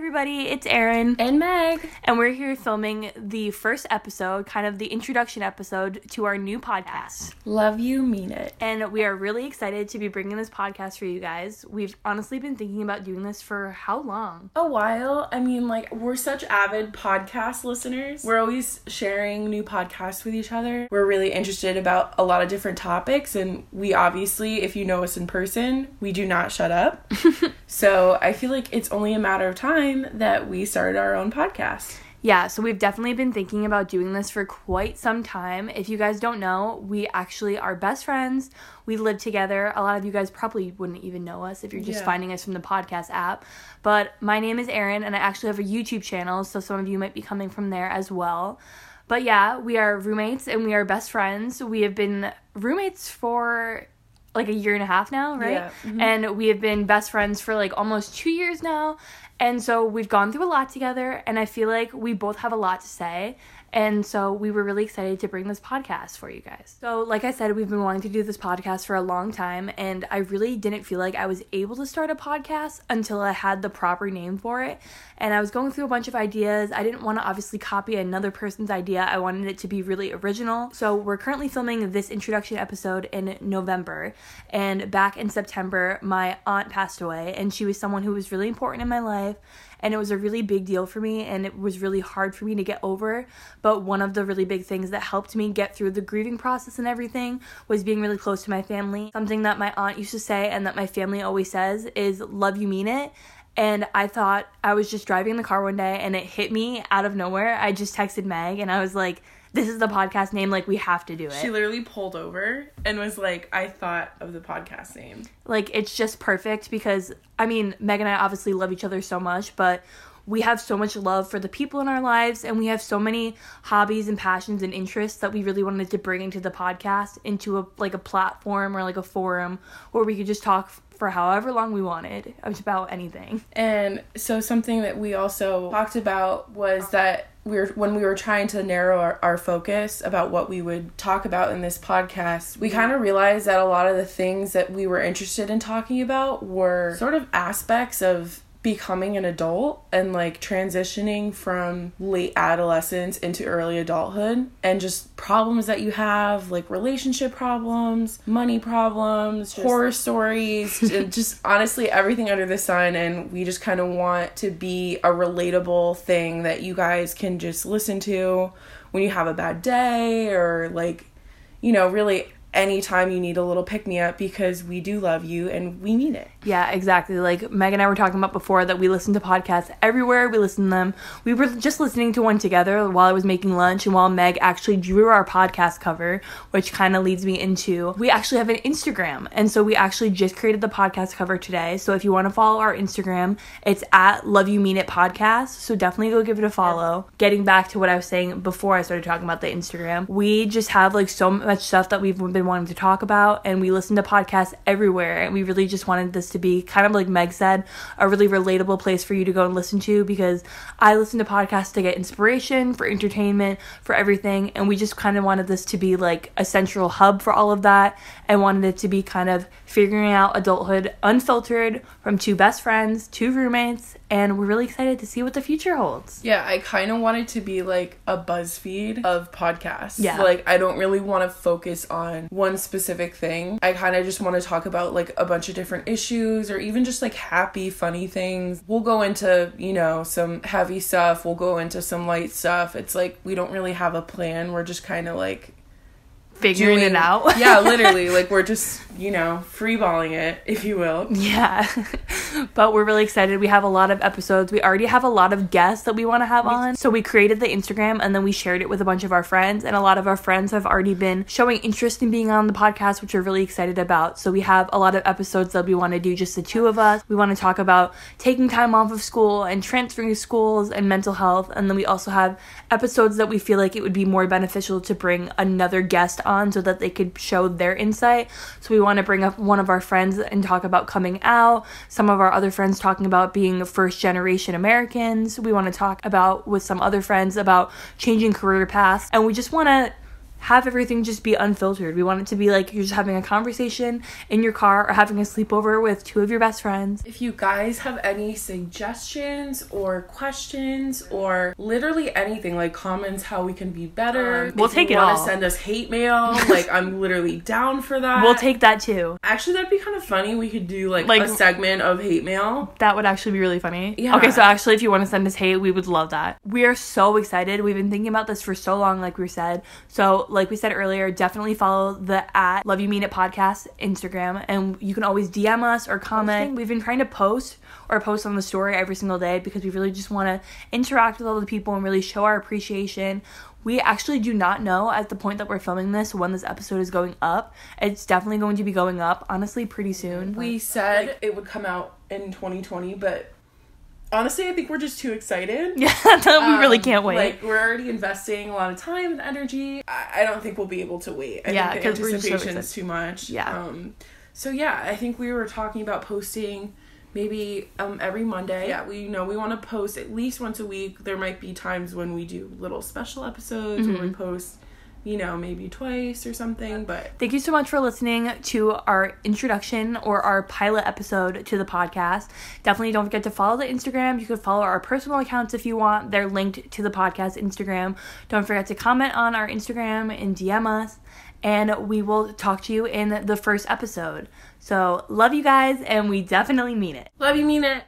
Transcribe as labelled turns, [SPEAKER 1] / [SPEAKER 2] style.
[SPEAKER 1] everybody, it's Erin.
[SPEAKER 2] And Meg.
[SPEAKER 1] And we're here filming the first episode, kind of the introduction episode to our new podcast.
[SPEAKER 2] Love you, mean it.
[SPEAKER 1] And we are really excited to be bringing this podcast for you guys. We've honestly been thinking about doing this for how long?
[SPEAKER 2] A while. I mean, like, we're such avid podcast listeners. We're always sharing new podcasts with each other. We're really interested about a lot of different topics. And we obviously, if you know us in person, we do not shut up. so I feel like it's only a matter of time that we started our own podcast.
[SPEAKER 1] Yeah, so we've definitely been thinking about doing this for quite some time. If you guys don't know, we actually are best friends. We live together. A lot of you guys probably wouldn't even know us if you're just
[SPEAKER 2] Yeah.
[SPEAKER 1] finding us from the podcast app. But my name is Erin, and I actually have a YouTube channel, so some of you might be coming from there as well. But yeah, we are roommates and we are best friends. We have been roommates for like a year and a half now, right?
[SPEAKER 2] Yeah. Mhm.
[SPEAKER 1] And we have been best friends for like almost two years now. And so we've gone through a lot together, and I feel like we both have a lot to say. And so we were really excited to bring this podcast for you guys. So, like I said, we've been wanting to do this podcast for a long time, and I really didn't feel like I was able to start a podcast until I had the proper name for it. And I was going through a bunch of ideas. I didn't want to obviously copy another person's idea, I wanted it to be really original. So, we're currently filming this introduction episode in November. And back in September, my aunt passed away, and she was someone who was really important in my life and it was a really big deal for me and it was really hard for me to get over. But one of the really big things that helped me get through the grieving process and everything was being really close to my family. Something that my aunt used to say and that my family always says is love you mean it. And I thought I was just driving in the car one day and it hit me out of nowhere. I just texted Meg and I was like, this is the podcast name. Like, we have to do it.
[SPEAKER 2] She literally pulled over and was like, I thought of the podcast name.
[SPEAKER 1] like it's just perfect because I mean Meg and I obviously love each other so much, but we have so much love for the people in our lives and we have so many hobbies and passions and interests that we really wanted to bring into the podcast into a like a platform or like a forum where we could just talk for however long we wanted about anything.
[SPEAKER 2] And so something that we also talked about was that we were when we were trying to narrow our, our focus about what we would talk about in this podcast, we kind of realized that a lot of the things that we were interested in talking about were sort of aspects of becoming an adult and like transitioning from late adolescence into early adulthood and just problems that you have like relationship problems money problems horror stories just honestly everything under the sun. And we just kind of want to be a relatable thing that you guys can just listen to when you have a bad day or like you know really anytime you need a little pick me up because we do love you and we mean it
[SPEAKER 1] Yeah, exactly. Like Meg and I were talking about before that we listen to podcasts everywhere. We listen to them. We were just listening to one together while I was making lunch and while Meg actually drew our podcast cover, which kind of leads me into we actually have an Instagram. And so we actually just created the podcast cover today. So if you want to follow our Instagram, it's at Love You Mean It Podcast. So definitely go give it a follow. Getting back to what I was saying before I started talking about the Instagram, we just have like so much stuff that we've been wanting to talk about and we listen to podcasts everywhere and we really just wanted this to be kind of like Meg said, a really relatable place for you to go and listen to because I listen to podcasts to get inspiration, for entertainment, for everything, and we just kind of wanted this to be like a central hub for all of that and wanted it to be kind of figuring out adulthood unfiltered from two best friends, two roommates, and we're really excited to see what the future holds.
[SPEAKER 2] Yeah, I kind of want it to be like a BuzzFeed of podcasts.
[SPEAKER 1] Yeah.
[SPEAKER 2] Like, I don't really want to focus on one specific thing. I kind of just want to talk about like a bunch of different issues or even just like happy, funny things. We'll go into, you know, some heavy stuff, we'll go into some light stuff. It's like we don't really have a plan. We're just kind of like
[SPEAKER 1] Figuring it out.
[SPEAKER 2] yeah, literally. Like, we're just, you know, freeballing it, if you will.
[SPEAKER 1] Yeah. but we're really excited. We have a lot of episodes. We already have a lot of guests that we want to have on. So we created the Instagram and then we shared it with a bunch of our friends. And a lot of our friends have already been showing interest in being on the podcast, which we're really excited about. So we have a lot of episodes that we want to do just the two of us. We want to talk about taking time off of school and transferring schools and mental health. And then we also have episodes that we feel like it would be more beneficial to bring another guest on so that they could show their insight. So we want to bring up one of our friends and talk about coming out, some of our other friends talking about being first generation Americans. We want to talk about with some other friends about changing career paths and we just want to have everything just be unfiltered. We want it to be like you're just having a conversation in your car or having a sleepover with two of your best friends.
[SPEAKER 2] If you guys have any suggestions or questions or literally anything like comments how we can be better,
[SPEAKER 1] Um, we'll
[SPEAKER 2] if
[SPEAKER 1] take
[SPEAKER 2] you
[SPEAKER 1] it
[SPEAKER 2] wanna
[SPEAKER 1] all.
[SPEAKER 2] send us hate mail, like I'm literally down for that.
[SPEAKER 1] We'll take that too.
[SPEAKER 2] Actually, that'd be kind of funny. We could do like,
[SPEAKER 1] Like-
[SPEAKER 2] a segment of hate mail.
[SPEAKER 1] That would actually be really funny.
[SPEAKER 2] Yeah.
[SPEAKER 1] Okay, so actually, if you want to send us hate, we would love that. We are so excited. We've been thinking about this for so long, like we said. So, like we said earlier, definitely follow the at Love You Mean It podcast Instagram, and you can always DM us or comment. We've been trying to post or post on the story every single day because we really just want to interact with all the people and really show our appreciation. We actually do not know at the point that we're filming this when this episode is going up. It's definitely going to be going up, honestly, pretty soon.
[SPEAKER 2] We said it would come out in 2020, but honestly, I think we're just too excited.
[SPEAKER 1] yeah, we really
[SPEAKER 2] Um,
[SPEAKER 1] can't wait.
[SPEAKER 2] Like we're already investing a lot of time and energy. I, I don't think we'll be able to wait. I
[SPEAKER 1] Yeah,
[SPEAKER 2] think the
[SPEAKER 1] 'cause we're just so
[SPEAKER 2] is too much.
[SPEAKER 1] Yeah.
[SPEAKER 2] Um, so yeah, I think we were talking about posting maybe um every Monday. Yeah, we you know we want to post at least once a week. There might be times when we do little special episodes where
[SPEAKER 1] Mm-hmm.
[SPEAKER 2] we post, you know, maybe twice or something. But
[SPEAKER 1] Thank you so much for listening to our introduction or our pilot episode to the podcast. Definitely don't forget to follow the Instagram. You can follow our personal accounts if you want. They're linked to the podcast Instagram. Don't forget to comment on our Instagram and DM us. And we will talk to you in the first episode. So, love you guys, and we definitely mean it.
[SPEAKER 2] love you, mean it.